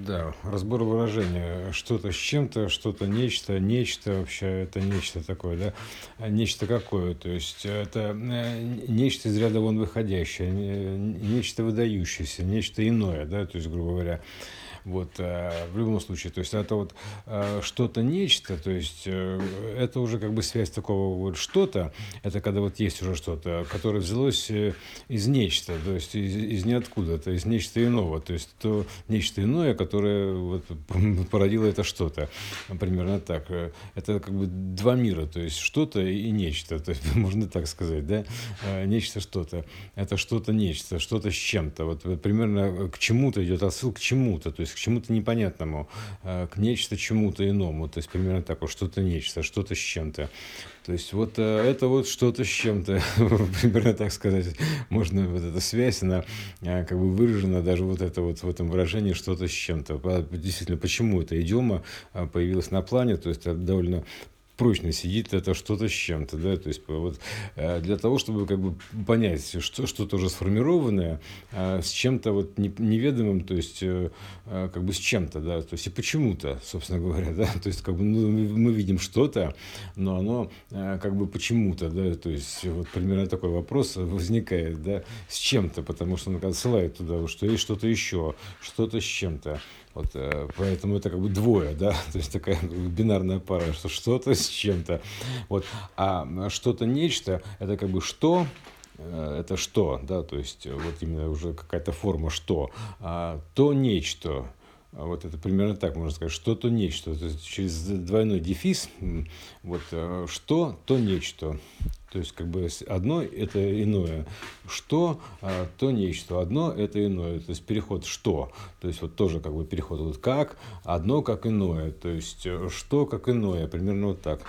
Да, разбор выражения. Что-то с чем-то, что-то нечто, нечто вообще, это нечто такое, да? А Нечто какое? То есть это э, нечто из ряда вон выходящее, не- нечто выдающееся, нечто иное, да? То есть, грубо говоря, вот, э, в любом случае, то есть это вот э, что-то нечто, то есть э, это уже как бы связь такого вот что-то, это когда вот есть уже что-то, которое взялось из нечто, то есть из, из ниоткуда, то есть нечто иного, то есть то нечто иное, которое вот породило это что-то, примерно так. Это как бы два мира, то есть что-то и нечто, то есть можно так сказать, да, нечто что-то, это что-то нечто, что-то с чем-то, вот примерно к чему-то идет отсыл к чему-то, то есть к чему-то непонятному, э, к нечто чему-то иному, то есть примерно так вот, что-то нечто, что-то с чем-то. То есть вот э, это вот что-то с чем-то, примерно так сказать, можно вот эта связь, она э, как бы выражена даже вот это вот в этом выражении что-то с чем-то. Действительно, почему эта идиома появилась на плане, то есть довольно прочно сидит это что-то с чем-то, да, то есть вот э, для того, чтобы как бы понять, что что-то уже сформированное э, с чем-то вот не- неведомым, то есть э, э, как бы с чем-то, да, то есть и почему-то, собственно говоря, да, то есть как бы ну, мы видим что-то, но оно э, как бы почему-то, да, то есть вот примерно такой вопрос возникает, да, с чем-то, потому что он отсылает туда, что есть что-то еще, что-то с чем-то. Вот, э, поэтому это как бы двое, да, то есть такая бинарная пара, что что-то с чем-то. Вот, а что-то нечто, это как бы что, э, это что, да, то есть э, вот именно уже какая-то форма что, а то нечто, Вот это примерно так можно сказать, что-то нечто, то есть через двойной дефис, вот э, что, то нечто. То есть как бы одно это иное, что, а, то нечто, одно это иное, то есть переход что, то есть вот тоже как бы переход. Вот как, одно как иное, то есть э, что как иное, примерно вот так.